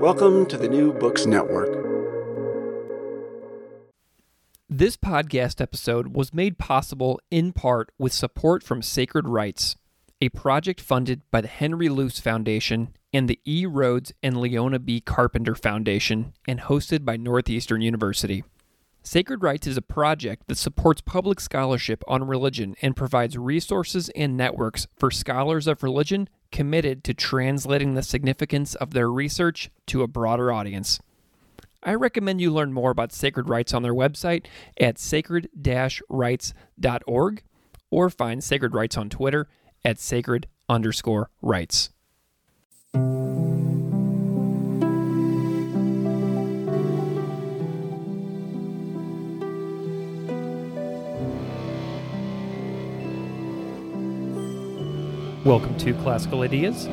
Welcome to the New Books Network. This podcast episode was made possible in part with support from Sacred Writes, a project funded by the Henry Luce Foundation and the E. Rhodes and Leona B. Carpenter Foundation and hosted by Northeastern University. Sacred Writes is a project that supports public scholarship on religion and provides resources and networks for scholars of religion committed to translating the significance of their research to a broader audience. I recommend you learn more about Sacred Writes on their website at sacred writes.org or find Sacred Writes on Twitter at sacred underscore writes. Welcome to Classical Ideas.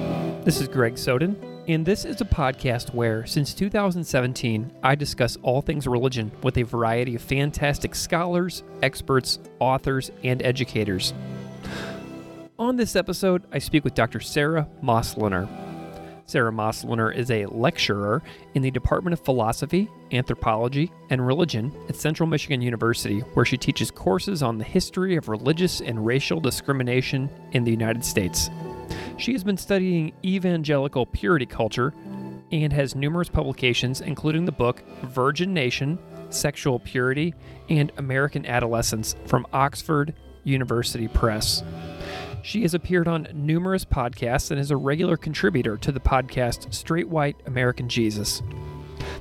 This is Greg Soden, and this is a podcast where, since 2017, I discuss all things religion with a variety of fantastic scholars, experts, authors, and educators. On this episode, I speak with Dr. Sara Moslener. Sara Moslener is a lecturer in the Department of Philosophy, Anthropology, and Religion at Central Michigan University, where she teaches courses on the history of religious and racial discrimination in the United States. She has been studying evangelical purity culture and has numerous publications, including the book Virgin Nation, Sexual Purity, and American Adolescence from Oxford University Press. She has appeared on numerous podcasts and is a regular contributor to the podcast Straight White American Jesus.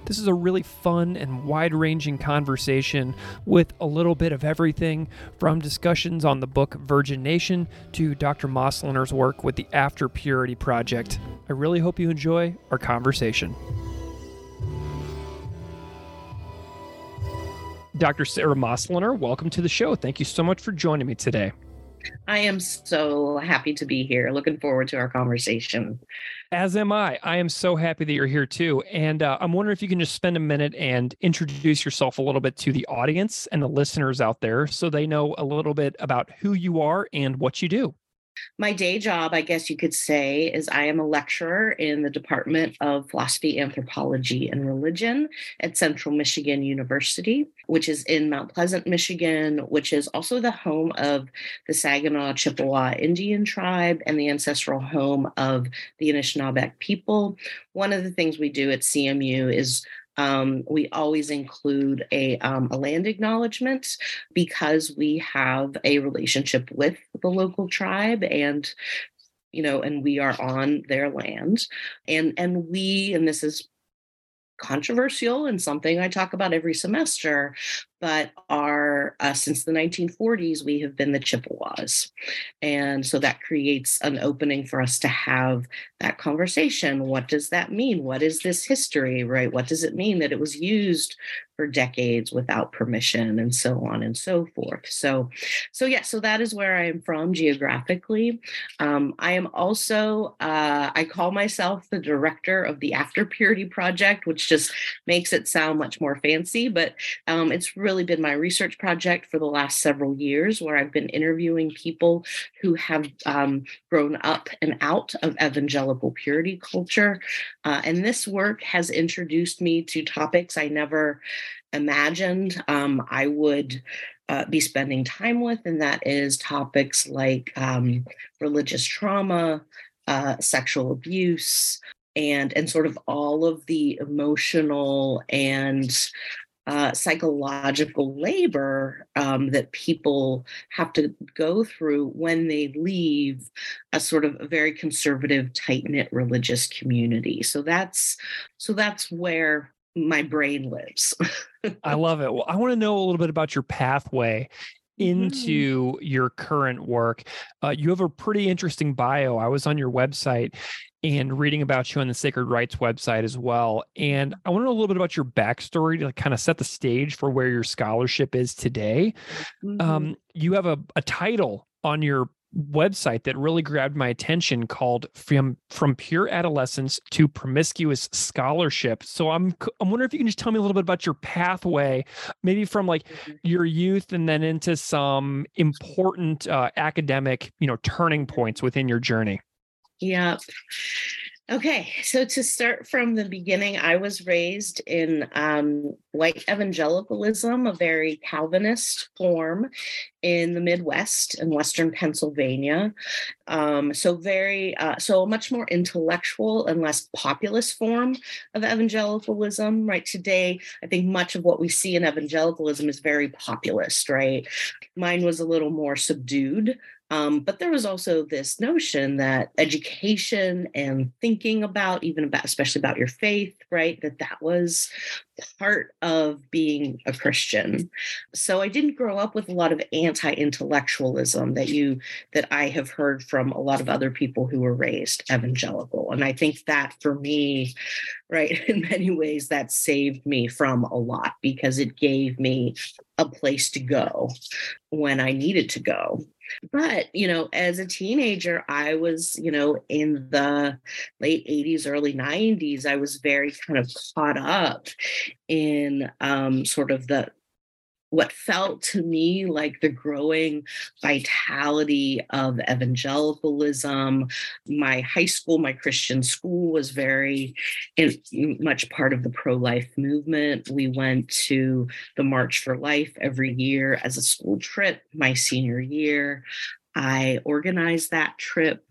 This is a really fun and wide ranging conversation with a little bit of everything from discussions on the book Virgin Nation to Dr. Moslener's work with the After Purity Project. I really hope you enjoy our conversation. Dr. Sara Moslener, welcome to the show. Thank you so much for joining me today. I am so happy to be here. Looking forward to our conversation. As am I. I am so happy that you're here too. And uh, I'm wondering if you can just spend a minute and introduce yourself a little bit to the audience and the listeners out there so they know a little bit about who you are and what you do. My day job, I guess you could say, is I am a lecturer in the Department of Philosophy, Anthropology, and Religion at Central Michigan University, which is in Mount Pleasant, Michigan, which is also the home of the Saginaw Chippewa Indian tribe and the ancestral home of the Anishinaabeg people. One of the things we do at CMU is um, we always include a, um, a land acknowledgement because we have a relationship with the local tribe and you know and we are on their land. And and we and this is controversial and something I talk about every semester, but are uh, since the 1940s we have been the Chippewas, and so that creates an opening for us to have that conversation. What does that mean? What is this history? Right? What does it mean that it was used for decades without permission and so on and so forth so so yeah so that is where i am from geographically um, i am also uh, i call myself the director of the after purity project which just makes it sound much more fancy but um, it's really been my research project for the last several years where i've been interviewing people who have um, grown up and out of evangelical purity culture. Uh, and this work has introduced me to topics i never imagined um, I would uh, be spending time with, and that is topics like um, religious trauma, uh, sexual abuse, and and sort of all of the emotional and uh, psychological labor um, that people have to go through when they leave a sort of a very conservative, tight knit religious community. So that's so that's where my brain lives. I love it. Well, I want to know a little bit about your pathway mm-hmm. into your current work. Uh, you have a pretty interesting bio. I was on your website and reading about you on the Sacred Writes website as well. And I want to know a little bit about your backstory to kind of set the stage for where your scholarship is today. Mm-hmm. Um, you have a, a title on your website that really grabbed my attention called from from pure adolescence to promiscuous scholarship so i'm i'm wondering if you can just tell me a little bit about your pathway maybe from like mm-hmm. your youth and then into some important uh, academic you know turning points within your journey Yep. Okay, so to start from the beginning, I was raised in um, white evangelicalism, a very Calvinist form in the Midwest and Western Pennsylvania. Um, so very, uh, so much more intellectual and less populist form of evangelicalism. Right today, I think much of what we see in evangelicalism is very populist. Right, mine was a little more subdued. Um, but there was also this notion that education and thinking about, even about, especially about your faith, right, that that was part of being a Christian. So I didn't grow up with a lot of anti-intellectualism that you that I have heard from a lot of other people who were raised evangelical. And I think that for me, right, in many ways that saved me from a lot because it gave me a place to go when I needed to go. But, you know, as a teenager, I was, you know, in the late 80s, early 90s, I was very kind of caught up in um, sort of the what felt to me like the growing vitality of evangelicalism. My high school, my Christian school was very much part of the pro life movement. We went to the March for Life every year as a school trip, my senior year. I organized that trip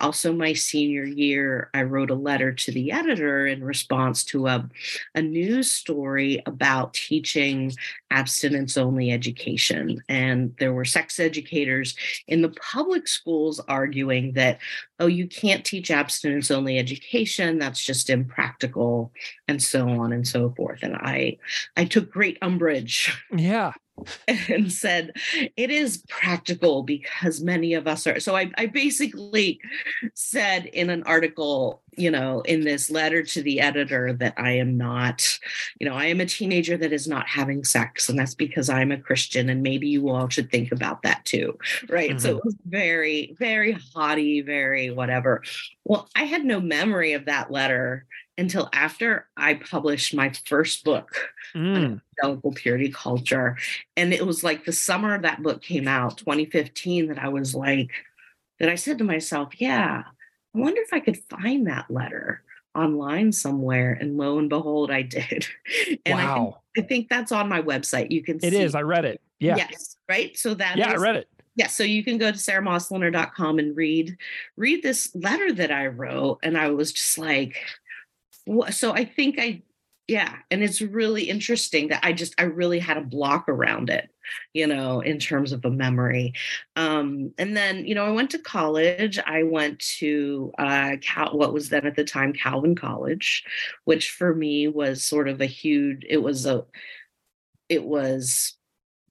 also, my senior year, I wrote a letter to the editor in response to a, a news story about teaching abstinence only education. And there were sex educators in the public schools arguing that, oh, you can't teach abstinence only education. That's just impractical, and so on and so forth. And I I took great umbrage. Yeah and said it is practical because many of us are so I, I, basically said in an article you know in this letter to the editor that i am not you know i am a teenager that is not having sex and that's because i'm a christian and maybe you all should think about that too right mm-hmm. so it was very very haughty very whatever well i had no memory of that letter until after I published my first book mm. evangelical purity culture. And it was like the summer that book came out, 2015, that I was like, that I said to myself, yeah, I wonder if I could find that letter online somewhere. And lo and behold, I did. and wow. I think, I think that's on my website. You can It see. is. I read it. Yeah. Yes. Right. So that Yeah, is, I read it. Yeah, so you can go to saramoslener.com and read read this letter that I wrote and I was just like so I think I, yeah, and it's really interesting that I just I really had a block around it, you know, in terms of a memory. Um, and then you know I went to college. I went to uh, Cal, what was then at the time Calvin College, which for me was sort of a huge. It was a, it was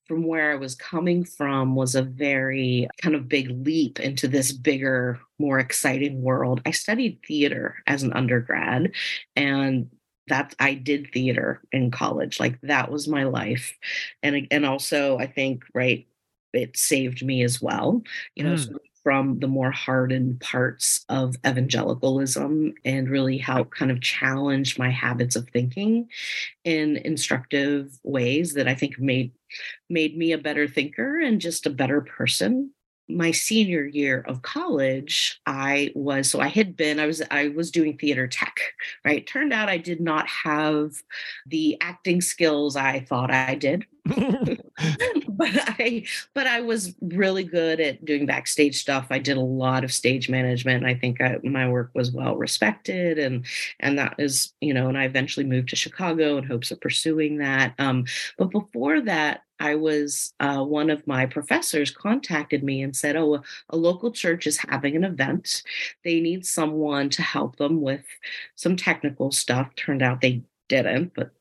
from where I was coming from was a very kind of big leap into this bigger, more exciting world. I studied theater as an undergrad and that I did theater in college. Like that was my life. And and also I think right it saved me as well. You know, mm. so from the more hardened parts of evangelicalism and really help kind of challenge my habits of thinking in instructive ways that I think made made me a better thinker and just a better person. My senior year of college i was so i had been i was i was doing theater tech right? Turned out i did not have the acting skills i thought i did but I but I was really good at doing backstage stuff. I did a lot of stage management. I think I, my work was well respected, and and that is you know. And I eventually moved to Chicago in hopes of pursuing that. Um, but before that, I was uh, one of my professors contacted me and said, "Oh, a, a, local church is having an event. They need someone to help them with some technical stuff." Turned out they didn't, but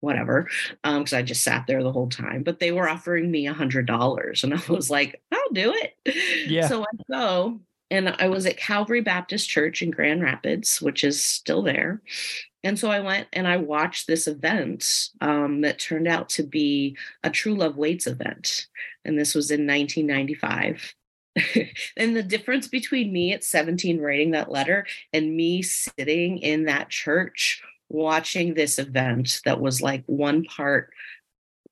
whatever, because um, I just sat there the whole time. But they were offering me a hundred dollars, and I was like, "I'll do it." Yeah. So I go, and I was at Calvary Baptist Church in Grand Rapids, which is still there. And so I went and I watched this event um, that turned out to be a True Love Waits event. And this was in 1995. and the difference between me at 17 writing that letter and me sitting in that church watching this event that was like one part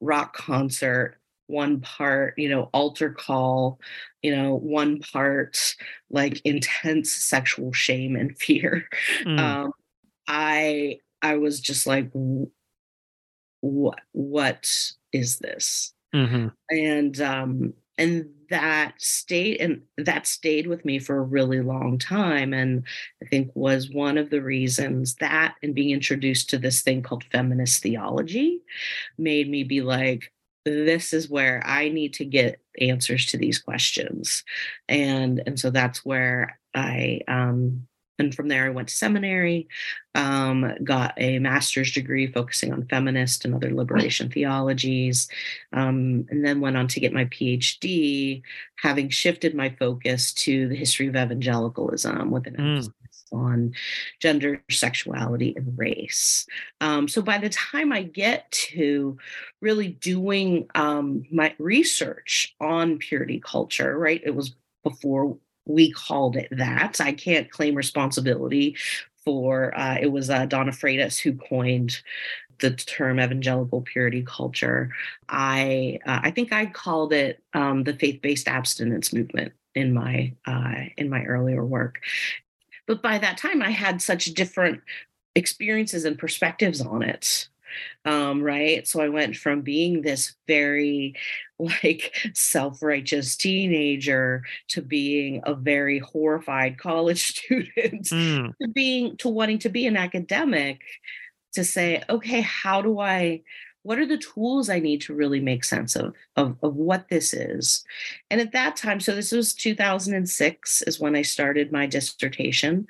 rock concert one part you know altar call you know one part like intense sexual shame and fear mm. um I I was just like, what what is this? Mm-hmm. And um, and that stayed and that stayed with me for a really long time and i think was one of the reasons that and being introduced to this thing called feminist theology made me be like this is where i need to get answers to these questions. And and so that's where i um and from there, I went to seminary, um, got a master's degree focusing on feminist and other liberation theologies, um, and then went on to get my PhD, having shifted my focus to the history of evangelicalism with an mm. emphasis on gender, sexuality, and race. Um, so by the time I get to really doing um, my research on purity culture, right, it was before we called it that. I can't claim responsibility for uh, it was uh, Donna Freitas who coined the term evangelical purity culture. I uh, I think I called it um, the faith based abstinence movement in my uh, in my earlier work. But by that time, I had such different experiences and perspectives on it um, right? So I went from being this very like self-righteous teenager to being a very horrified college student mm. to being to wanting to be an academic to say okay how do i what are the tools i need to really make sense of, of of what this is and at that time so this was 2006 is when i started my dissertation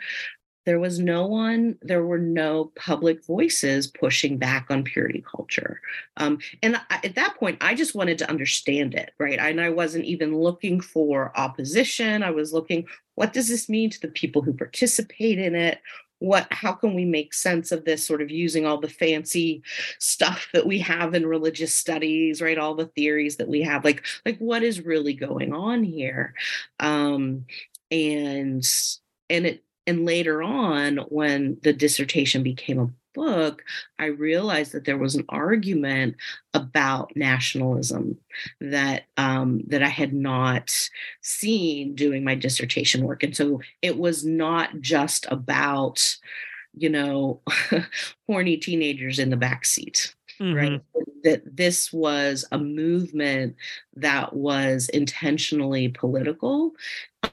there was no one, there were no public voices pushing back on purity culture. Um, and I, at that point, I just wanted to understand it, right? And I wasn't even looking for opposition. I was looking, what does this mean to the people who participate in it? What, how can we make sense of this sort of using all the fancy stuff that we have in religious studies, right? All the theories that we have, like, like what is really going on here? Um, and and it and later on, when the dissertation became a book, I realized that there was an argument about nationalism that um, that I had not seen doing my dissertation work, and so it was not just about you know horny teenagers in the back seat mm-hmm. right? That this was a movement that was intentionally political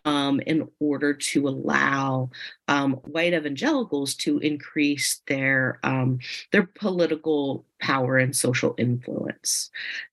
um, in order to allow um, white evangelicals to increase their um, their political power and social influence,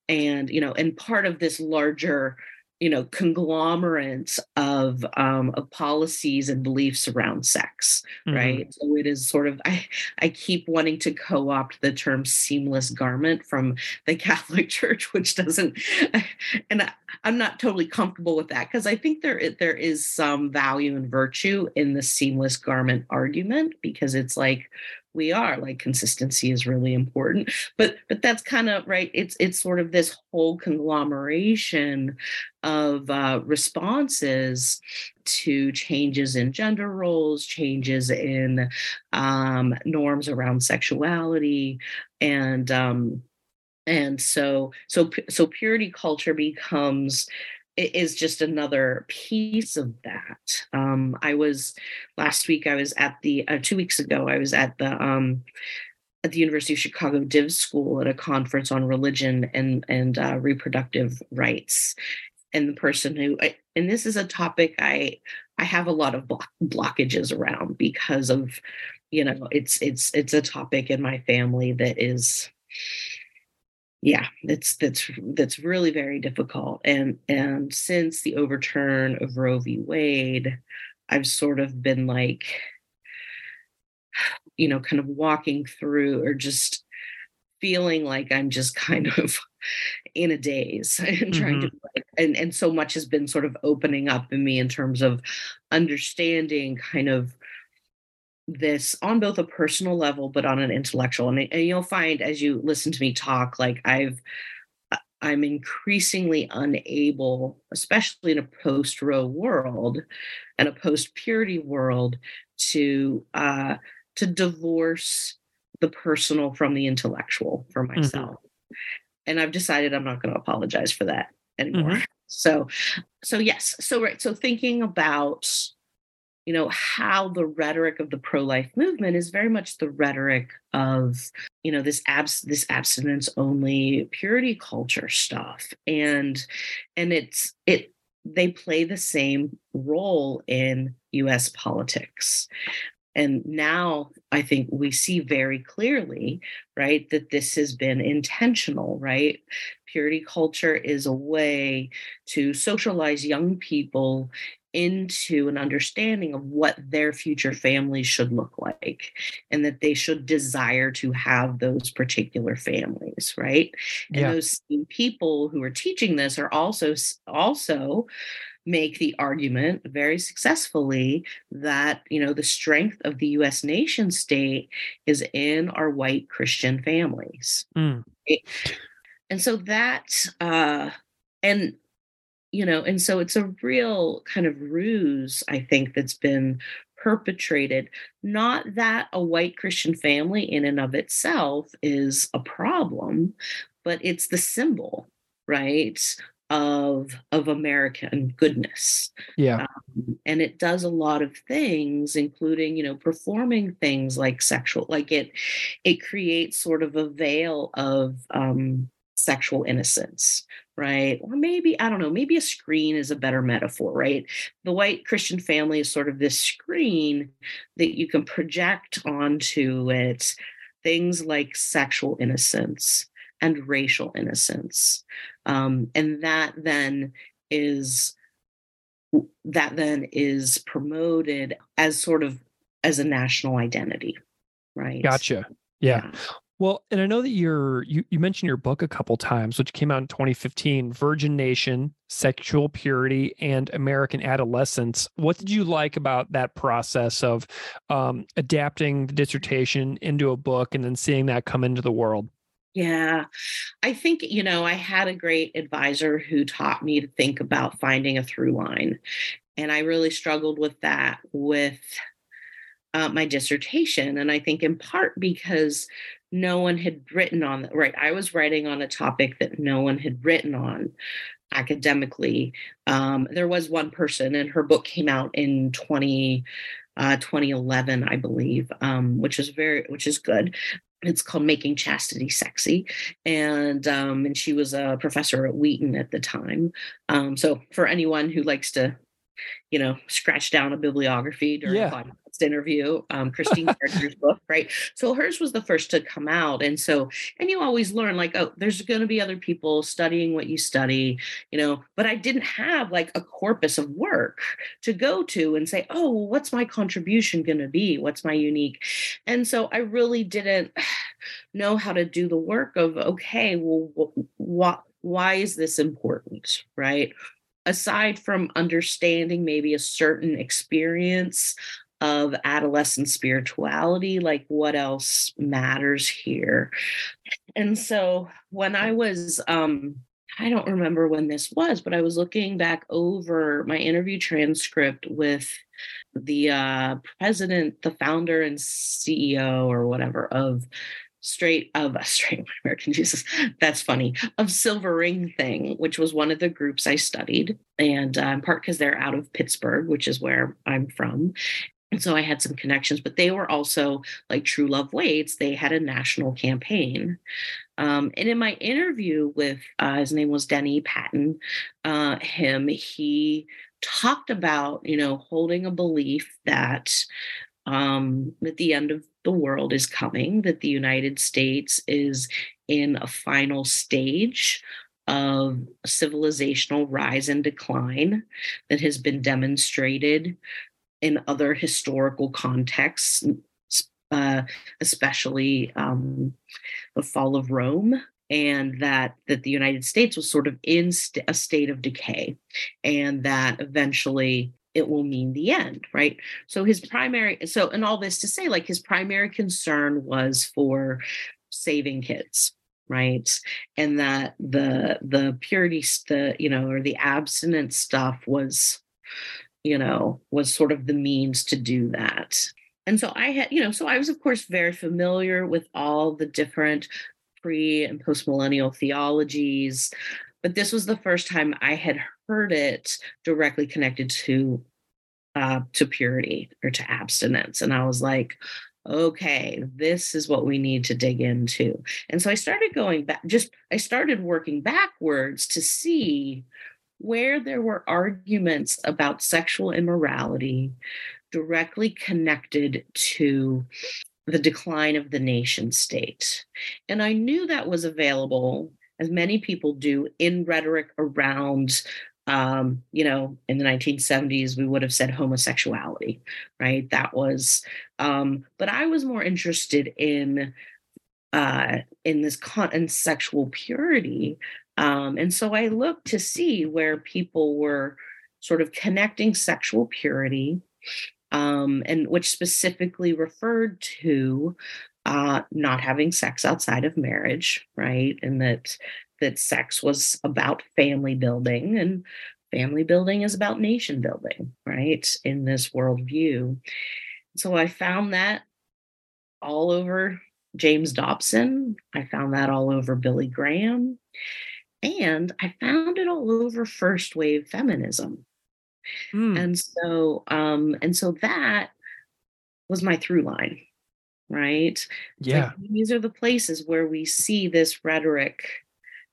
and you know, and part of this larger you know conglomerate of um, of policies and beliefs around sex mm-hmm. right so it is sort of i i keep wanting to co-opt the term seamless garment from the catholic church which doesn't and I, i'm not totally comfortable with that because i think there there is some value and virtue in the seamless garment argument because it's like we are like consistency is really important but but that's kind of right it's it's sort of this whole conglomeration of uh, responses to changes in gender roles changes in um, norms around sexuality and um, and so so so purity culture becomes is just another piece of that. Um, I was last week. I was at the uh, two weeks ago. I was at the um, at the University of Chicago Div School at a conference on religion and and uh, reproductive rights, and the person who and this is a topic I I have a lot of block, blockages around because of you know it's it's it's a topic in my family that is yeah that's that's that's really very difficult. And and since the overturn of roe v. Wade i've sort of been like you know kind of walking through or just feeling like i'm just kind of in a daze and trying mm-hmm. to like, and and so much has been sort of opening up in me in terms of understanding kind of this on both a personal level but on an intellectual and, and you'll find as you listen to me talk like i've i'm increasingly unable especially in a post roe world and a post purity world to uh to divorce the personal from the intellectual for mm-hmm. myself mm-hmm. And i've decided i'm not going to apologize for that anymore. Mm-hmm. so so yes so right so thinking about you know how the rhetoric of the pro-life movement is very much the rhetoric of you know this abs this abstinence only purity culture stuff. And and it's it they play the same role in US politics and now i think we see very clearly right that this has been intentional right purity culture is a way to socialize young people into an understanding of what their future families should look like and that they should desire to have those particular families right and yeah. those people who are teaching this are also also make the argument very successfully that you know the strength of the US nation state is in our white christian families mm. and so that uh and you know, and so it's a real kind of ruse, I think, that's been perpetrated. Not that a white Christian family in and of itself is a problem, but it's the symbol, right? Of of American goodness. Yeah. Um, and it does a lot of things, including, you know, performing things like sexual, like it it creates sort of a veil of um sexual innocence, right? Or maybe, I don't know, maybe a screen is a better metaphor, right? The white Christian family is sort of this screen that you can project onto it things like sexual innocence and racial innocence. Um, and that then is that then is promoted as sort of as a national identity right gotcha yeah. yeah. Well, and I know that you're you, you mentioned your book a couple times, which came out in 2015, Virgin Nation, Sexual Purity and American Adolescence. What did you like about that process of um, adapting the dissertation into a book and then seeing that come into the world? Yeah, I think, you know, I had a great advisor who taught me to think about finding a through line. And I really struggled with that with uh, my dissertation. And I think in part because no one had written on that, right? I was writing on a topic that no one had written on academically. Um, there was one person, and her book came out in 20, uh, 2011, I believe, um, which is very, which is good. It's called Making Chastity Sexy, and um, and she was a professor at Wheaton at the time. Um, so for anyone who likes to you know, scratch down a bibliography during yeah. a podcast interview. Um, Christine Gardner's book, right? So hers was the first to come out, and so and you always learn like, oh, there's going to be other people studying what you study, you know. But I didn't have like a corpus of work to go to and say, oh, what's my contribution going to be? What's my unique? And so I really didn't know how to do the work of okay, well, what why is this important right aside from understanding maybe a certain experience of adolescent spirituality, like what else matters here? And so when I was, um, I don't remember when this was, but I was looking back over my interview transcript with the uh, president, the founder, and CEO or whatever of straight of a straight American Jesus. That's funny. Of Silver Ring Thing, which was one of the groups I studied, and uh, in part because they're out of Pittsburgh, which is where I'm from. and so I had some connections, but they were also like True Love Waits. They had a national campaign. Um, and in my interview with uh, his name was Denny Pattyn, uh, him, he talked about, you know, holding a belief that um, that the end of the world is coming, that the United States is in a final stage of civilizational rise and decline that has been demonstrated in other historical contexts, uh, especially um, the fall of Rome, and that that the United States was sort of in st- a state of decay, and that eventually it will mean the end, right? So his primary, so and all this to say, like his primary concern was for saving kids right and that the the purity the you know or the abstinence stuff was you know, was sort of the means to do that. And so I had, you know, so I was, of course, very familiar with all the different pre and post millennial theologies, but this was the first time I had heard it directly connected to uh, to purity or to abstinence, and I was like, okay, this is what we need to dig into. And so I started going back, just I started working backwards to see where there were arguments about sexual immorality directly connected to the decline of the nation state. And I knew that was available, as many people do, in rhetoric around. Um, you know, in the 1970s, we would have said homosexuality, right? That was, um, but I was more interested in uh, in this con and sexual purity um, and so I looked to see where people were sort of connecting sexual purity, um, and which specifically referred to uh, not having sex outside of marriage, right? And that that sex was about family building, and family building is about nation building, right? In this worldview. So I found that all over James Dobson. I found that all over Billy Graham. And I found it all over first wave feminism. Mm. And so um and so that was my through line, right? Yeah. Like, these are the places where we see this rhetoric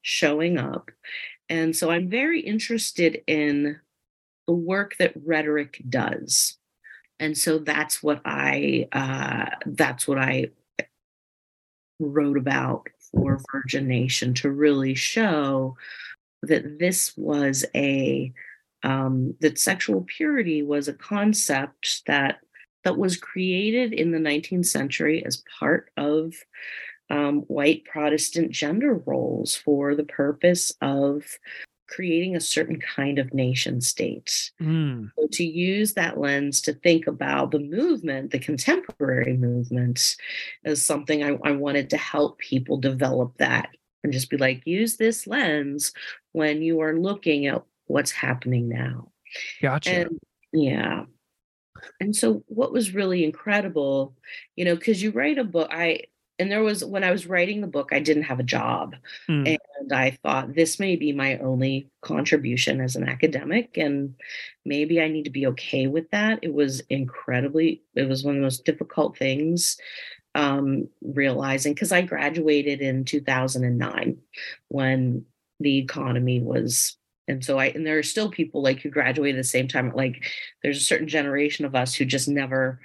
showing up. And so I'm very interested in the work that rhetoric does. And so that's what I uh that's what I wrote about for Virgin Nation to really show that this was a um, that sexual purity was a concept that that was created in the 19th century as part of um, white Protestant gender roles for the purpose of creating a certain kind of nation state. Mm. So to use that lens to think about the movement, the contemporary movement, as something I, I wanted to help people develop that and just be like, use this lens when you are looking at what's happening now. Gotcha. And yeah. And so what was really incredible, you know, because you write a book, I and there was when I was writing the book, I didn't have a job. Mm. And I thought this may be my only contribution as an academic. And maybe I need to be okay with that. It was incredibly, it was one of the most difficult things um, realizing because I graduated in 2009 when the economy was and so i and there are still people like who graduated the same time like there's a certain generation of us who just never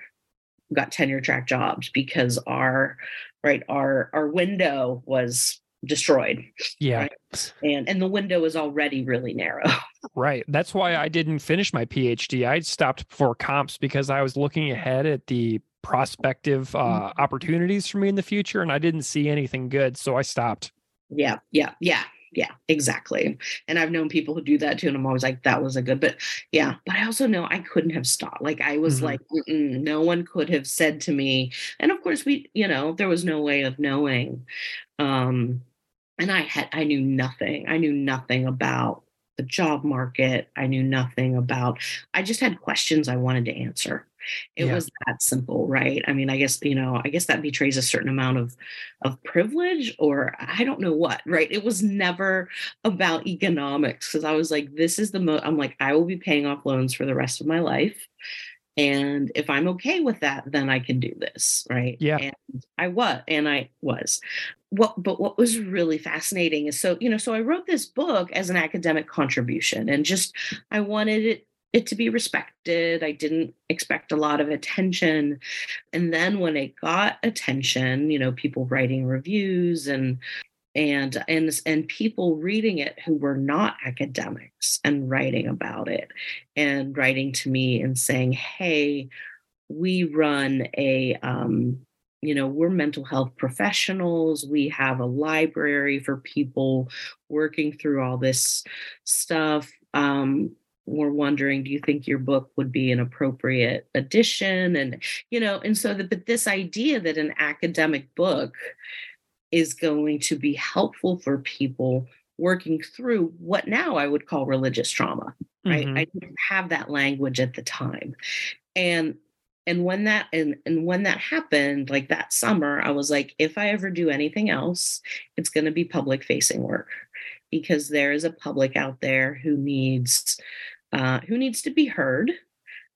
got tenure track jobs because our right our our window was destroyed yeah. right? and and the window is already really narrow. Right. That's why i didn't finish my phd i stopped before comps because i was looking ahead at the prospective uh, mm-hmm. opportunities for me in the future and i didn't see anything good so i stopped. Yeah yeah yeah yeah, exactly. And I've known people who do that too. And I'm always like, that was a good, but yeah, but I also know I couldn't have stopped. Like I was mm-hmm. like, no one could have said to me. And of course, we, you know, there was no way of knowing. Um, and I had, I knew nothing. I knew nothing about the job market. I knew nothing about, I just had questions I wanted to answer it yeah. was that simple right? I mean i guess you know i guess that betrays a certain amount of of privilege or i don't know what right? It was never about economics because i was like this is the most i'm like i will be paying off loans for the rest of my life and if i'm okay with that then i can do this right? Yeah. And i was and i was. What but what was really fascinating is so you know so i wrote this book as an academic contribution and just i wanted it it to be respected. I didn't expect a lot of attention. And then when it got attention you know people writing reviews and and and and people reading it who were not academics and writing about it and writing to me and saying hey we run a um, you know we're mental health professionals. We have a library for people working through all this stuff um, we're wondering do you think your book would be an appropriate addition and you know and so the, but this idea that an academic book is going to be helpful for people working through what now I would call religious trauma, right? Mm-hmm. I didn't have that language at the time. And and when that and, and when that happened like that summer i was like if i ever do anything else it's going to be public facing work because there is a public out there who needs uh, who needs to be heard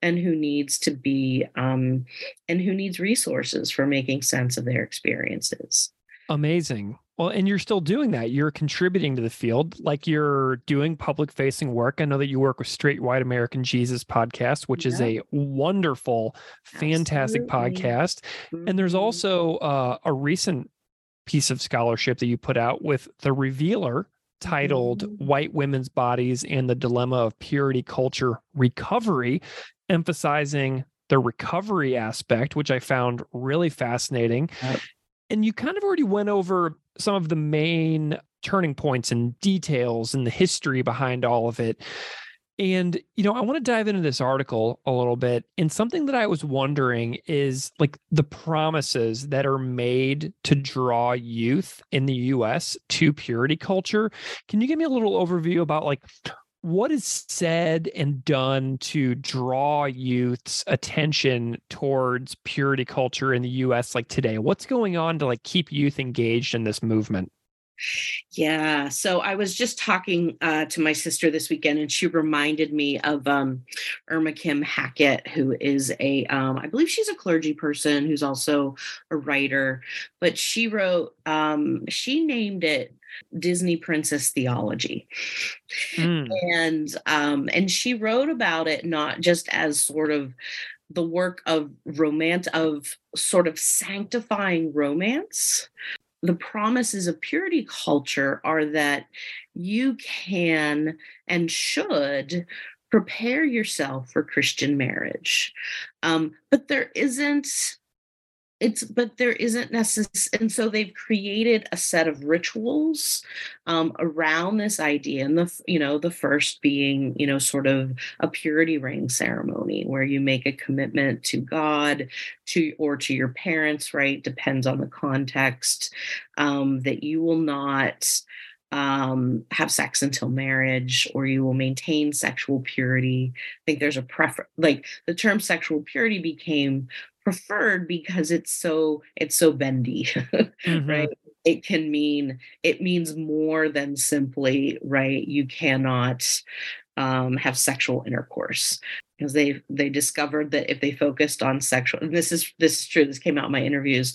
and who needs to be um, and who needs resources for making sense of their experiences Amazing. Well, and you're still doing that. You're contributing to the field, like you're doing public facing work. I know that you work with Straight White American Jesus podcast, which yeah. is a wonderful, fantastic Absolutely. podcast. Mm-hmm. And there's mm-hmm. also uh, a recent piece of scholarship that you put out with The Revealer titled mm-hmm. White Women's Bodies and the Dilemma of Purity Culture Recovery, emphasizing the recovery aspect, which I found really fascinating. Yep. And you kind of already went over some of the main turning points and details and the history behind all of it. And, you know, I want to dive into this article a little bit. And something that I was wondering is like the promises that are made to draw youth in the US to purity culture. Can you give me a little overview about like what is said and done to draw youth's attention towards purity culture in the US like today? What's going on to like keep youth engaged in this movement? Yeah. So I was just talking uh, to my sister this weekend, and she reminded me of um, Irma Kim Hackett, who is a, um, I believe she's a clergy person who's also a writer, but she wrote, um, she named it Disney Princess Theology. Mm. And um, and she wrote about it not just as sort of the work of romance of sort of sanctifying romance. The promises of purity culture are that you can and should prepare yourself for Christian marriage. Um, but there isn't it's but there isn't necessary and so they've created a set of rituals um, around this idea and the you know the first being you know sort of a purity ring ceremony where you make a commitment to god to or to your parents right depends on the context um, that you will not um, have sex until marriage or you will maintain sexual purity. I think there's a preference, like the term sexual purity became preferred because it's so it's so bendy mm-hmm. right it can mean it means more than simply right you cannot um, have sexual intercourse. Because they they discovered that if they focused on sexual and this is this is true this came out in my interviews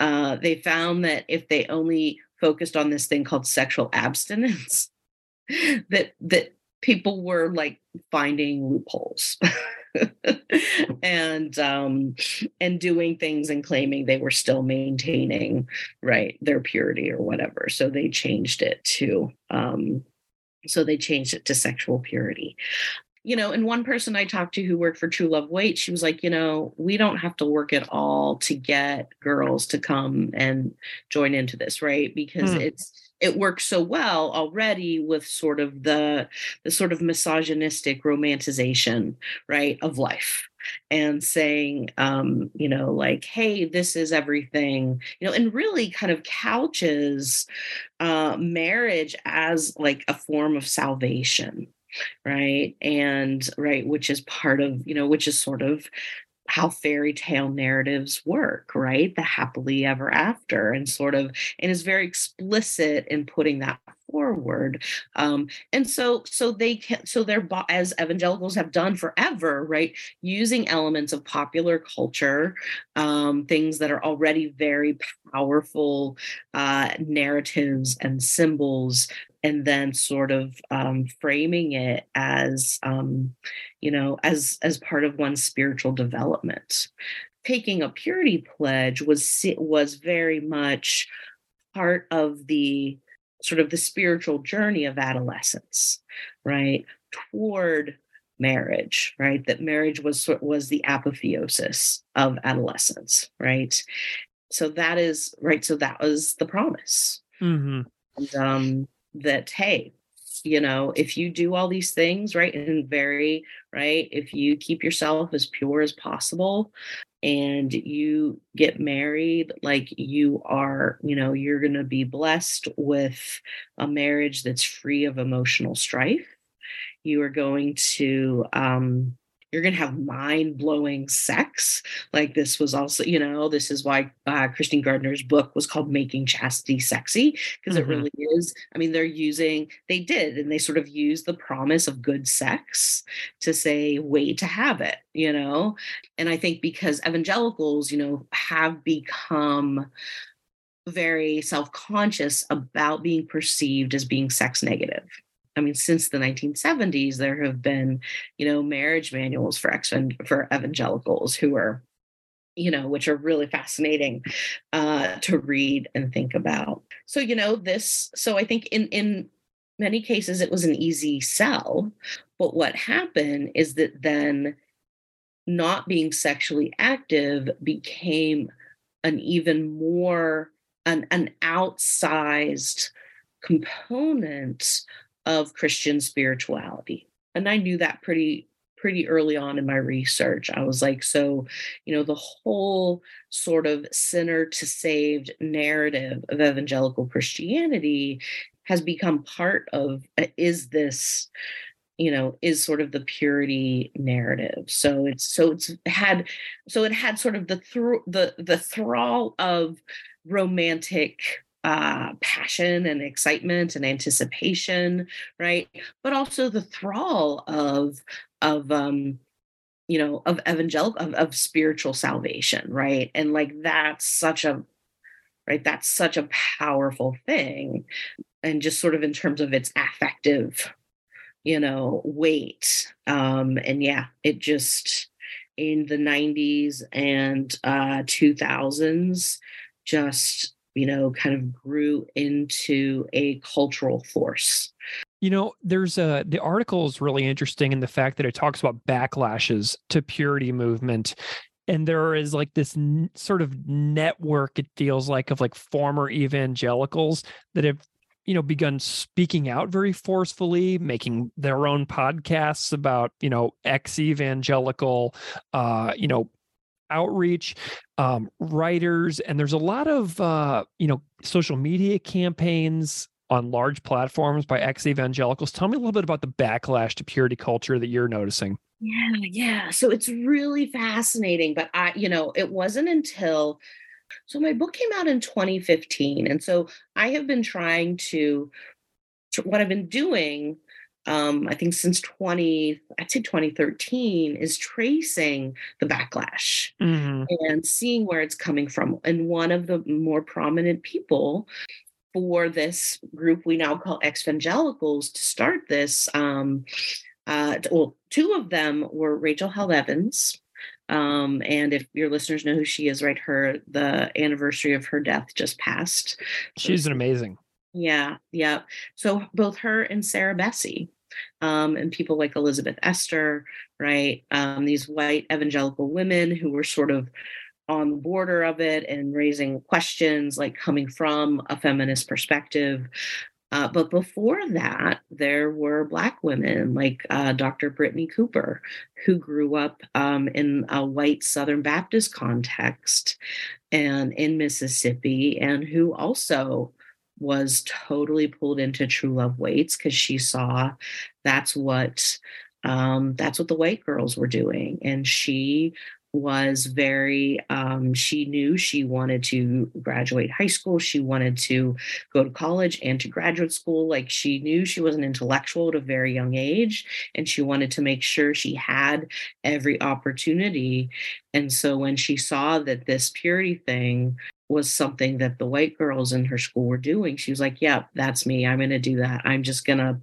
uh, they found that if they only focused on this thing called sexual abstinence that that people were like finding loopholes and um and doing things and claiming they were still maintaining right their purity or whatever so they changed it to um so they changed it to sexual purity you know, and one person I talked to who worked for True Love Waits, she was like, you know, we don't have to work at all to get girls to come and join into this, right? Because hmm. it's it works so well already with sort of the the sort of misogynistic romanticization, right, of life and saying um you know like hey this is everything you know and really kind of couches uh marriage as like a form of salvation right and right which is part of you know which is sort of how fairy tale narratives work right the happily ever after and sort of and is very explicit in putting that forward um, and so so they can so they're as evangelicals have done forever right using elements of popular culture um, things that are already very powerful uh, narratives and symbols and then sort of um, framing it as um, you know as as part of one's spiritual development. Taking a purity pledge was was very much part of the sort of the spiritual journey of adolescence right toward marriage right that marriage was was the apotheosis of adolescence right so that is right so that was the promise mm-hmm. and um that hey you know if you do all these things right and very right if you keep yourself as pure as possible and you get married like you are you know you're going to be blessed with a marriage that's free of emotional strife. You are going to um you're going to have mind blowing sex. Like this was also, you know, this is why uh, Christine Gardner's book was called Making Chastity Sexy, because mm-hmm. it really is. I mean, they're using, they did, and they sort of used the promise of good sex to say, wait to have it, you know? And I think because evangelicals, you know, have become very self conscious about being perceived as being sex negative I mean, since the 1970s, there have been, you know, marriage manuals for ex for evangelicals who are, you know, which are really fascinating uh, to read and think about. So, you know, this. So, I think in in many cases it was an easy sell, but what happened is that then not being sexually active became an even more an, an outsized component of Christian spirituality. And I knew that pretty pretty early on in my research. I was like, so, you know, the whole sort of sinner to saved narrative of evangelical Christianity has become part of uh, is this you know is sort of the purity narrative so it's so it's had so it had sort of the through the the thrall of romantic uh, passion and excitement and anticipation, right? But also the thrall of of um, you know of evangelical of, of spiritual salvation, right? And like that's such a right that's such a powerful thing and just sort of in terms of its affective you know weight um and yeah it just in the 90s and uh 2000s just you know, kind of grew into a cultural force. You know, there's a the article is really interesting in the fact that it talks about backlashes to purity movement and there is like this n- sort of network it feels like of like former evangelicals that have you know begun speaking out very forcefully making their own podcasts about you know ex evangelical uh you know outreach, um, writers, and there's a lot of uh, you know social media campaigns on large platforms by ex evangelicals. Tell me a little bit about the backlash to purity culture that you're noticing. Yeah, yeah. So it's really fascinating, but I, you know, it wasn't until so my book came out in 2015, and so I have been trying to what I've been doing um, I think since 20, I'd say 2013, is tracing the backlash mm-hmm. and seeing where it's coming from. And one of the more prominent people for this group we now call exvangelicals to start this, um, uh, well, two of them were Rachel Held Evans. Um, and if your listeners know who she is, right, her the anniversary of her death just passed. She's an amazing. Yeah, yeah. So both her and Sarah Bessey um, and people like Elizabeth Esther, right? Um, these white evangelical women who were sort of on the border of it and raising questions like coming from a feminist perspective. Uh, but before that, there were Black women like uh, Dr. Brittney Cooper, who grew up um, in a white Southern Baptist context and in Mississippi, and who also was totally pulled into True Love Waits because she saw that's what um, that's what the white girls were doing, and she was very um, she knew she wanted to graduate high school. She wanted to go to college and to graduate school. Like she knew she was an intellectual at a very young age and she wanted to make sure she had every opportunity. And so when she saw that this purity thing was something that the white girls in her school were doing. She was like yeah that's me. I'm going to do that. I'm just going to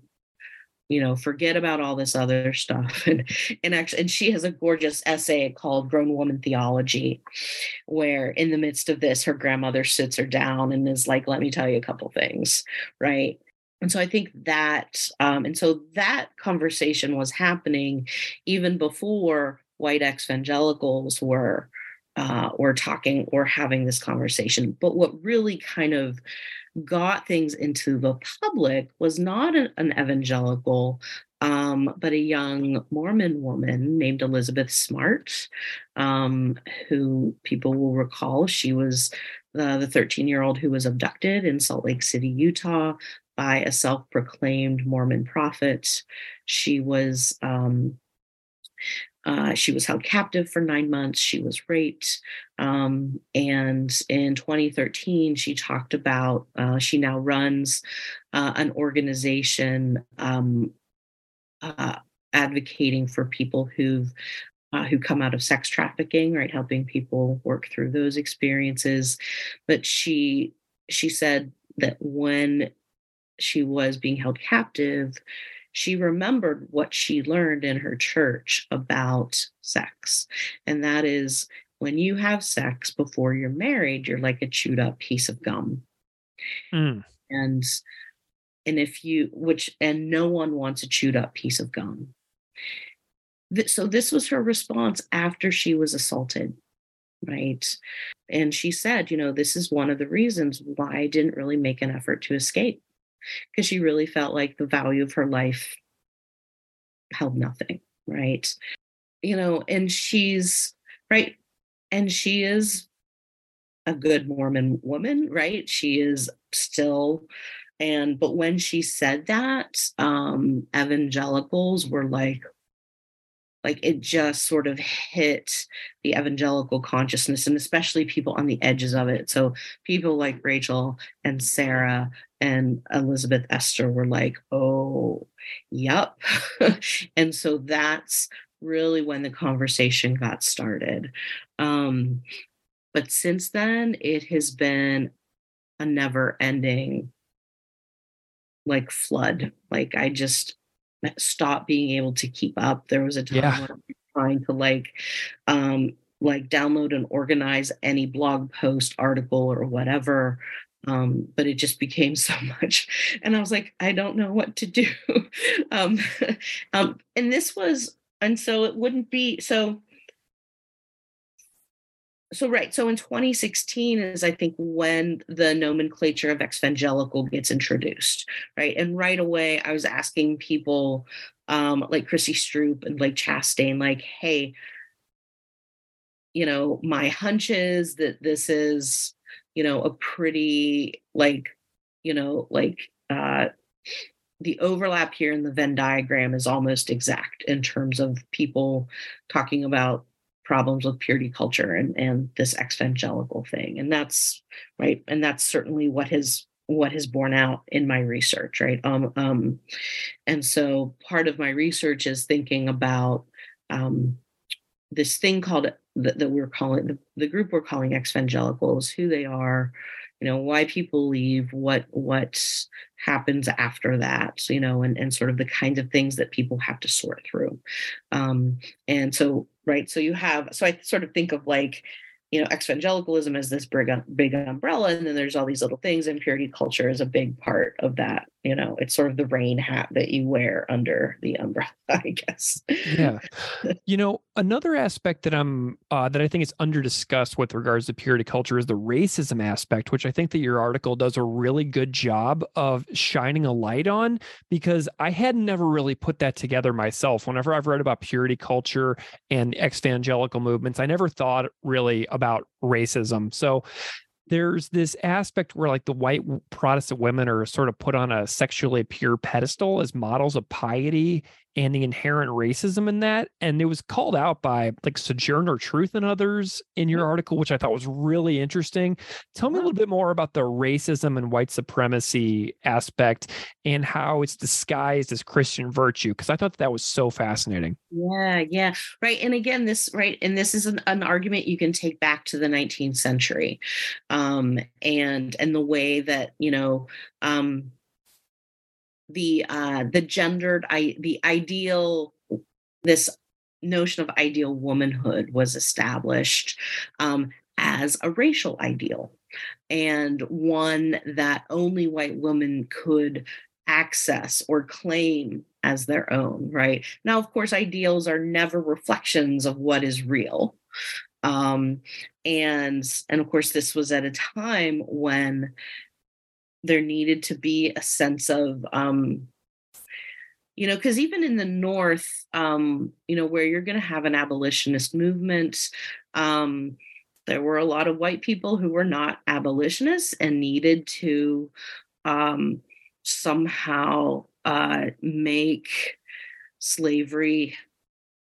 you know forget about all this other stuff. And and actually and she has a gorgeous essay called grown woman theology where in the midst of this her grandmother sits her down and is like let me tell you a couple things right? And so i think that um, and so that conversation was happening even before white evangelicals were uh, or talking or having this conversation but what really kind of got things into the public was not an, an evangelical, um, but a young Mormon woman named Elizabeth Smart, um, who people will recall she was the 13 year old who was abducted in Salt Lake City, Utah, by a self proclaimed Mormon prophet. She was um, uh, she was held captive for nine months. She was raped. Um, and in 2013, she talked about, uh, she now runs uh, an organization um, uh, advocating for people who've uh, who come out of sex trafficking, right, helping people work through those experiences. But she she said that when she was being held captive, she remembered what she learned in her church about sex. And that is when you have sex before you're married, you're like a chewed up piece of gum. Mm. And and if you which and no one wants a chewed up piece of gum. So this was her response after she was assaulted right and she said you know this is one of the reasons why i didn't really make an effort to escape because she really felt like the value of her life held nothing, right? You know, and she's right, and she is a good Mormon woman, right? She is still and but when she said that um evangelicals were like like it just sort of hit the evangelical consciousness and especially people on the edges of it so people like rachel and sarah and elizabeth esther were like oh yep and so that's really when the conversation got started um but since then it has been a never ending like flood like i just stopped being able to keep up. There was a time yeah. where trying to like um like download and organize any blog post article or whatever um, but it just became so much. And i was like i don't know what to do. Um, um, and this was and so it wouldn't be so so right so in 2016 is i think when the nomenclature of exvangelical gets introduced right? And right away i was asking people um like chrissy stroop and like chastain like hey you know my hunch is that this is you know a pretty like you know like uh the overlap here in the venn diagram is almost exact in terms of people talking about problems with purity culture and and this exvangelical thing. And that's right and that's certainly what has what has borne out in my research right? Um um and so part of my research is thinking about um this thing called that, that we're calling the, the group we're calling exvangelicals who they are you know why people leave what what happens after that you know and, and sort of the kinds of things that people have to sort through. Um, and so right so you have so i sort of think of like you know evangelicalism is this big big umbrella and then there's all these little things and purity culture is a big part of that you know it's sort of the rain hat that you wear under the umbrella i guess. Yeah. You know another aspect that i'm uh, that i think is under discussed with regards to purity culture is the racism aspect which i think that your article does a really good job of shining a light on because i had never really put that together myself. Whenever i've read about purity culture and evangelical movements i never thought really about racism. So there's this aspect where like the white Protestant women are sort of put on a sexually pure pedestal as models of piety and the inherent racism in that. And it was called out by like Sojourner Truth and others in your article, which I thought was really interesting. Tell me a little bit more about the racism and white supremacy aspect and how it's disguised as Christian virtue, because I thought that was so fascinating. Yeah, yeah. Right. And again, this, right. And this is an, an argument you can take back to the 19th century um, and, and the way that, you know, um, the uh the gendered i the ideal this notion of ideal womanhood was established um, as a racial ideal and one that only white women could access or claim as their own right? Now of course ideals are never reflections of what is real um, and and of course this was at a time when there needed to be a sense of um, you know because even in the north um, you know where you're going to have an abolitionist movement um, there were a lot of white people who were not abolitionists and needed to um, somehow uh, make slavery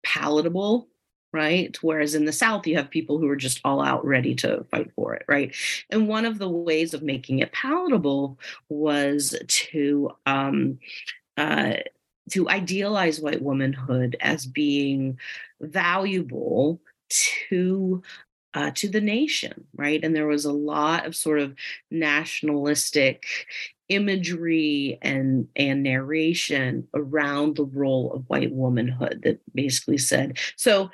palatable right? Whereas in the South, you have people who are just all out ready to fight for it, right? And one of the ways of making it palatable was to um, uh, to idealize white womanhood as being valuable to uh, to the nation, right? And there was a lot of sort of nationalistic imagery and and narration around the role of white womanhood that basically said so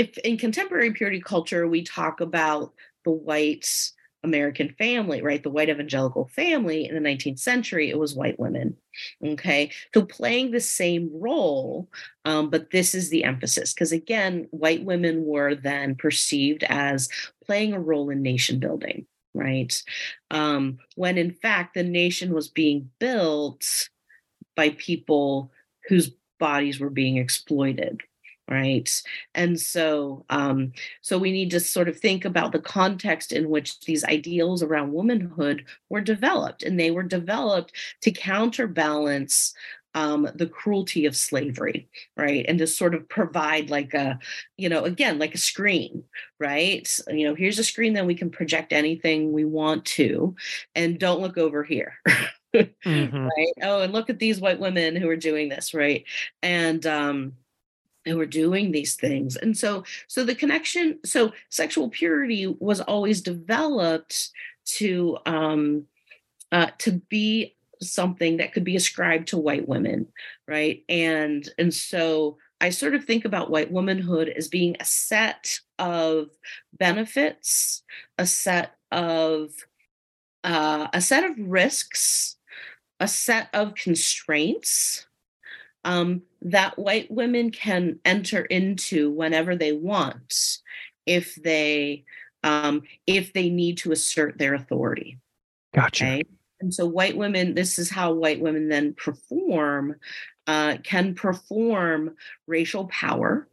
if in contemporary purity culture we talk about the white American family, right? The white evangelical family in the 19th century, it was white women. Okay. So playing the same role, um, but this is the emphasis. Because again, white women were then perceived as playing a role in nation building, right? Um, when in fact, the nation was being built by people whose bodies were being exploited, right and so um, so we need to sort of think about the context in which these ideals around womanhood were developed and they were developed to counterbalance um, the cruelty of slavery, right? And to sort of provide like a, you know, again, like a screen, right? You know, here's a screen that we can project anything we want to, and don't look over here. mm-hmm. Right. Oh, and look at these white women who are doing this, right? And um, who were doing these things. And so so the connection so sexual purity was always developed to um uh to be something that could be ascribed to white women right? And and so i sort of think about white womanhood as being a set of benefits a set of uh, a set of risks a set of constraints um, that white women can enter into whenever they want if they um, if they need to assert their authority. Gotcha. Okay? And so white women, this is how white women then perform, uh, can perform racial power.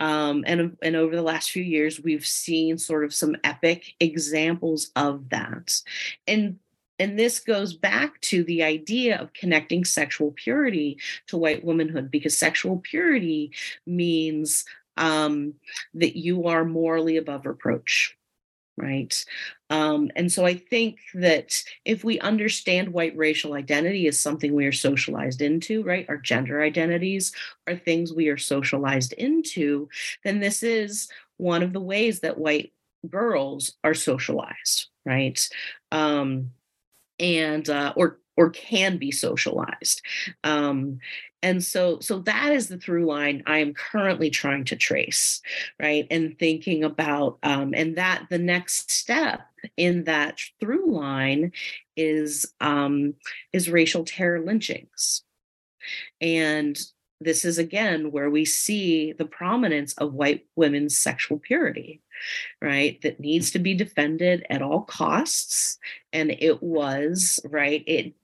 Um, and, and over the last few years, we've seen sort of some epic examples of that. And and this goes back to the idea of connecting sexual purity to white womanhood, because sexual purity means um, that you are morally above reproach, right? Um, and so I think that if we understand white racial identity as something we are socialized into, right? Our gender identities are things we are socialized into, then this is one of the ways that white girls are socialized, right? Um, and uh, or or can be socialized. Um, and so so that is the through line i am currently trying to trace right and thinking about um, and that the next step in that through line is um, is racial terror lynchings. And this is again where we see the prominence of white women's sexual purity right that needs to be defended at all costs and it was right it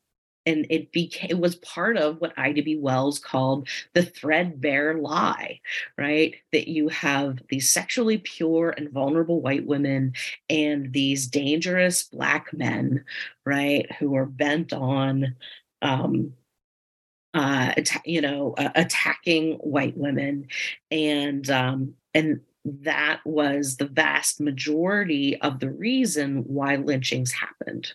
and it became it was part of what ida B. wells called the threadbare lie right that you have these sexually pure and vulnerable white women and these dangerous black men right who are bent on um uh, you know, uh, attacking white women, and um, and that was the vast majority of the reason why lynchings happened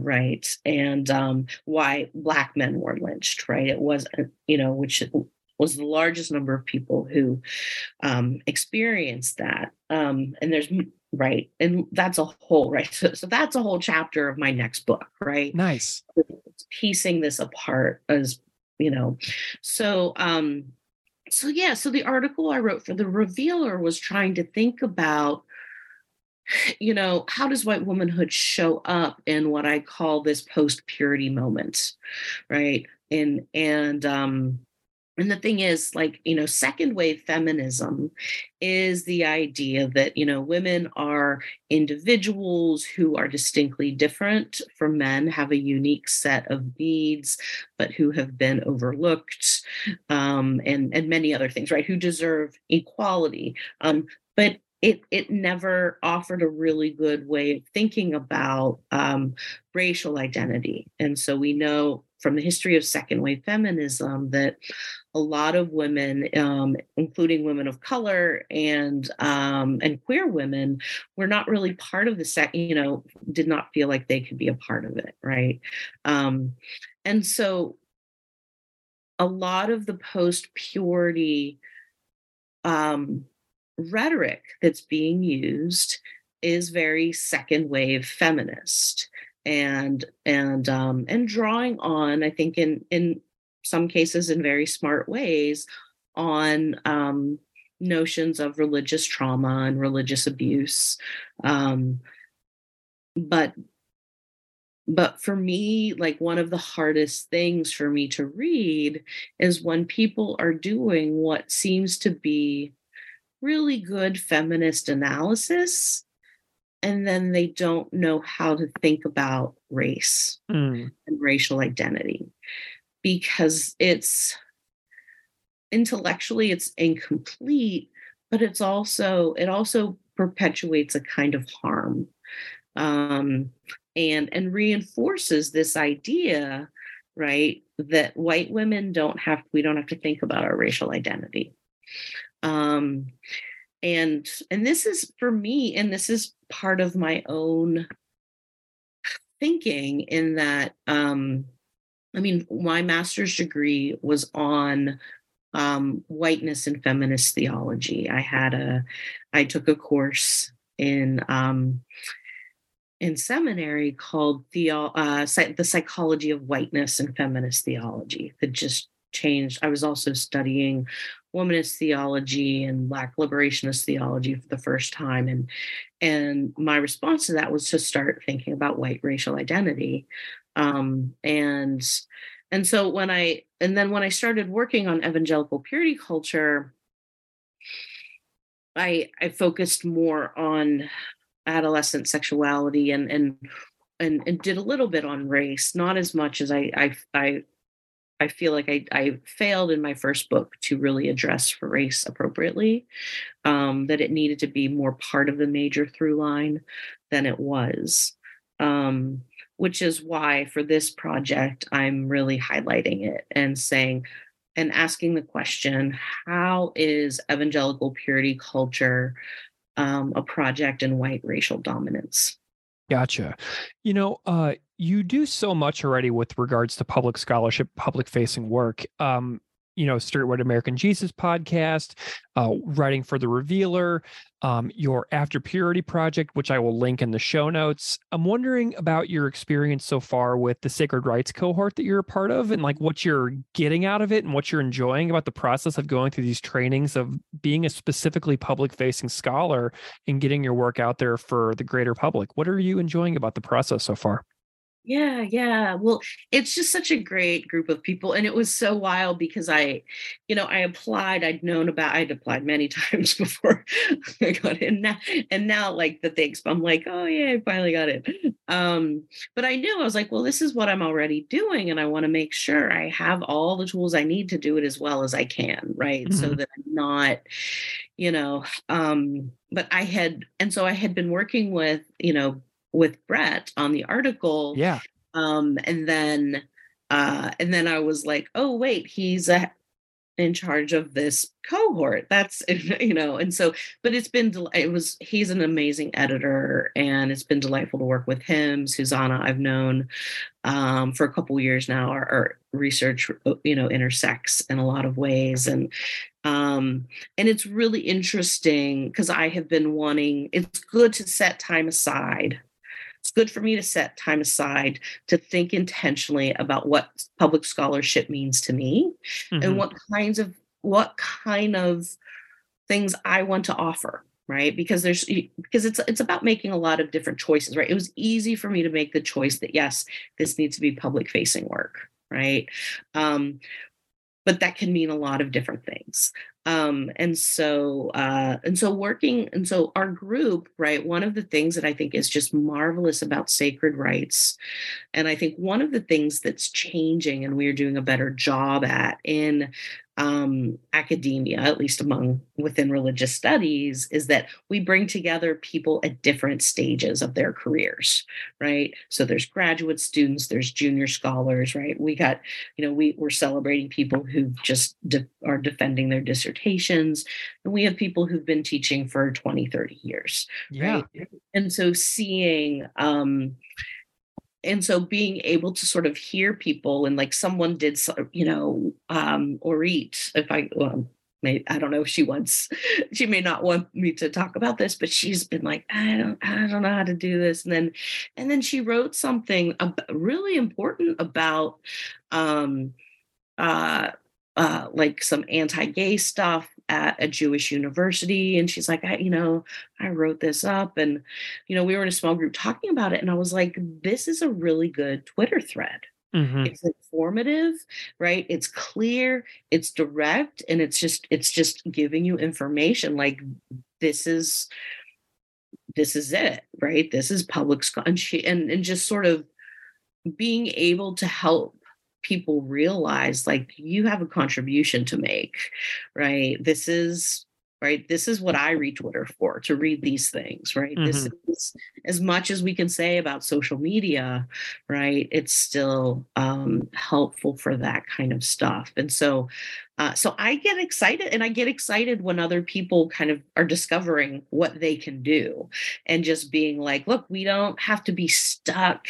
right? And um, why black men were lynched right? It was you know which was the largest number of people who um, experienced that. Um, and there's right and that's a whole right so, so that's a whole chapter of my next book right? Nice. Piecing this apart as you know so um so yeah so the article i wrote for the revealer was trying to think about you know how does white womanhood show up in what i call this post purity moment right? And and um and the thing is like you know second wave feminism is the idea that you know women are individuals who are distinctly different from men have a unique set of needs but who have been overlooked um, and and many other things right who deserve equality. Um, but it it never offered a really good way of thinking about um, racial identity. And so we know from the history of second wave feminism that a lot of women, um, including women of color and um, and queer women, were not really part of the sec. You know, did not feel like they could be a part of it, right? Um, and so, a lot of the post purity um, rhetoric that's being used is very second wave feminist and and um and drawing on i think in in some cases in very smart ways on um, notions of religious trauma and religious abuse. Um, but but for me like one of the hardest things for me to read is when people are doing what seems to be really good feminist analysis and then they don't know how to think about race mm. and racial identity because it's intellectually it's incomplete but it's also it also perpetuates a kind of harm um, and and reinforces this idea right that white women don't have we don't have to think about our racial identity um, and and this is for me and this is part of my own thinking in that um I mean, my master's degree was on um, whiteness and feminist theology. I had a, I took a course in um, in seminary called theo, uh, the psychology of whiteness and feminist theology that just changed. I was also studying womanist theology and black liberationist theology for the first time. And and my response to that was to start thinking about white racial identity. Um, and and so when i and then when i started working on evangelical purity culture i i focused more on adolescent sexuality and and and, and did a little bit on race not as much as i i i I feel like I, I failed in my first book to really address race appropriately, um, that it needed to be more part of the major through line than it was. Um, which is why for this project, I'm really highlighting it and saying, and asking the question how is evangelical purity culture um, a project in white racial dominance? Gotcha. You know, uh, you do so much already with regards to public scholarship, public facing work. Um, you know, White American Jesus podcast, uh, writing for The Revealer, um, your After Purity project, which I will link in the show notes. I'm wondering about your experience so far with the Sacred Writes cohort that you're a part of and like what you're getting out of it and what you're enjoying about the process of going through these trainings of being a specifically public facing scholar and getting your work out there for the greater public. What are you enjoying about the process so far? Yeah, yeah. Well, it's just such a great group of people. And it was so wild because I, you know, I applied, I'd known about, I'd applied many times before I got in. Now, and now, like the things, I'm like, oh, yeah, I finally got it. Um, but I knew I was like, well, this is what I'm already doing. And I want to make sure I have all the tools I need to do it as well as I can. Right. Mm-hmm. So that I'm not, you know, um, but I had, and so I had been working with, you know, with Brett on the article. Yeah. Um, and then uh, and then I was like, oh wait, he's a in charge of this cohort that's you know and so but it's been it was he's an amazing editor and it's been delightful to work with him susanna i've known um, for a couple years now our, our, research uh, you know intersects in a lot of ways and um and it's really interesting because i have been wanting it's good to set time aside it's good for me to set time aside to think intentionally about what public scholarship means to me mm-hmm. and what kinds of what kind of things I want to offer right? Because there's because it's it's about making a lot of different choices right? It was easy for me to make the choice that yes this needs to be public facing work right? Um but that can mean a lot of different things um and so uh and so working and so our group right one of the things that i think is just marvelous about Sacred Writes and i think one of the things that's changing and we're doing a better job at in um, academia, at least among within religious studies, is that we bring together people at different stages of their careers, right? So there's graduate students, there's junior scholars, right? We got, you know, we we're celebrating people who just de- are defending their dissertations, and we have people who've been teaching for 20, 30 years, yeah. right? And so seeing um, and so being able to sort of hear people and like someone did you know um or eat if i well, I don't know if she wants she may not want me to talk about this, but she's been like, I don't I don't know how to do this. And then and then she wrote something really important about um uh uh like some anti-gay stuff at a Jewish university. And she's like, I, you know, I wrote this up. And, you know, we were in a small group talking about it. And I was like, this is a really good Twitter thread. Mm-hmm. It's informative, right? It's clear, it's direct, and it's just, it's just giving you information like this is this is it, right? This is public school. and she and, and just sort of being able to help people realize like you have a contribution to make right? This is right this is what i read twitter for to read these things right? Mm-hmm. this is as much as we can say about social media right it's still um, helpful for that kind of stuff. And so uh, so I get excited and I get excited when other people kind of are discovering what they can do and just being like, look, we don't have to be stuck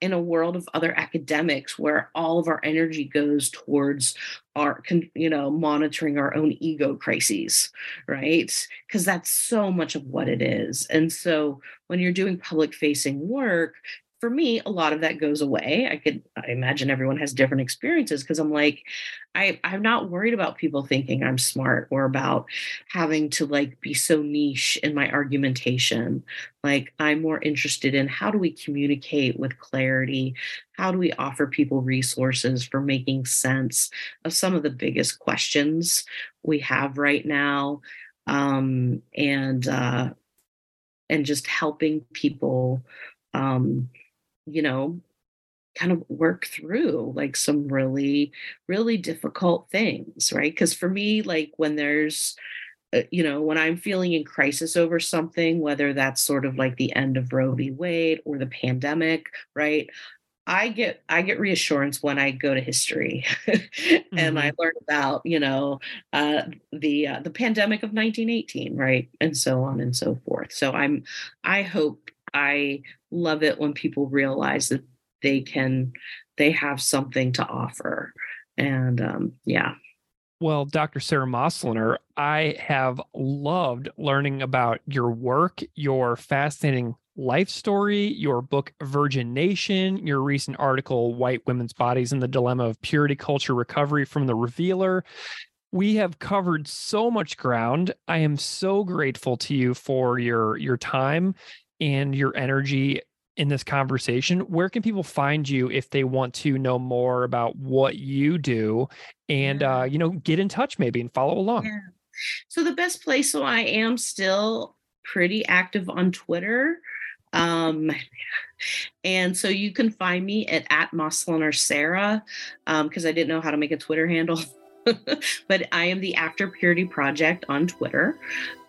in a world of other academics where all of our energy goes towards our, you know, monitoring our own ego crises, right? Because that's so much of what it is. And so when you're doing public facing work, for me, a lot of that goes away. I could I imagine everyone has different experiences because I'm like, I, I'm not worried about people thinking I'm smart or about having to like be so niche in my argumentation. Like I'm more interested in how do we communicate with clarity? How do we offer people resources for making sense of some of the biggest questions we have right now? Um, and uh, and just helping people um, you know, kind of work through like some really, really difficult things, right? Because for me, like when there's, uh, you know, when I'm feeling in crisis over something, whether that's sort of like the end of Roe v. Wade or the pandemic, right? I get I get reassurance when I go to history, and mm-hmm. I learn about you know uh, the uh, the pandemic of 1918, right, and so on and so forth. So I'm I hope I love it when people realize that they can they have something to offer and um, yeah well, Dr. Sara Moslener, I have loved learning about your work, your fascinating life story, your book Virgin Nation, your recent article White Women's Bodies and the Dilemma of Purity Culture Recovery from the Revealer. We have covered so much ground. I am so grateful to you for your your time and your energy in this conversation, where can people find you if they want to know more about what you do and yeah. uh, you know, get in touch maybe and follow along? Yeah. So the best place, so I am still pretty active on Twitter. Um, and so you can find me at at Moslener Sara because um, I didn't know how to make a Twitter handle. but I am the After Purity Project on Twitter.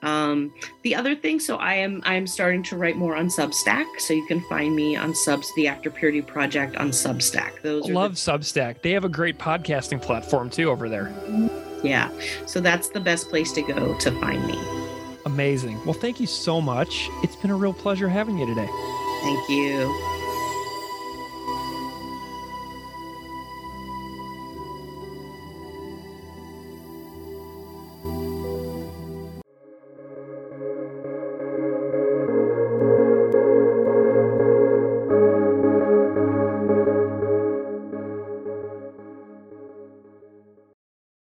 Um, the other thing, so I am I'm starting to write more on Substack, so you can find me on Subs the After Purity Project on Substack. Those love the- Substack. They have a great podcasting platform too over there. Yeah, so that's the best place to go to find me. Amazing. Well, thank you so much. It's been a real pleasure having you today. Thank you.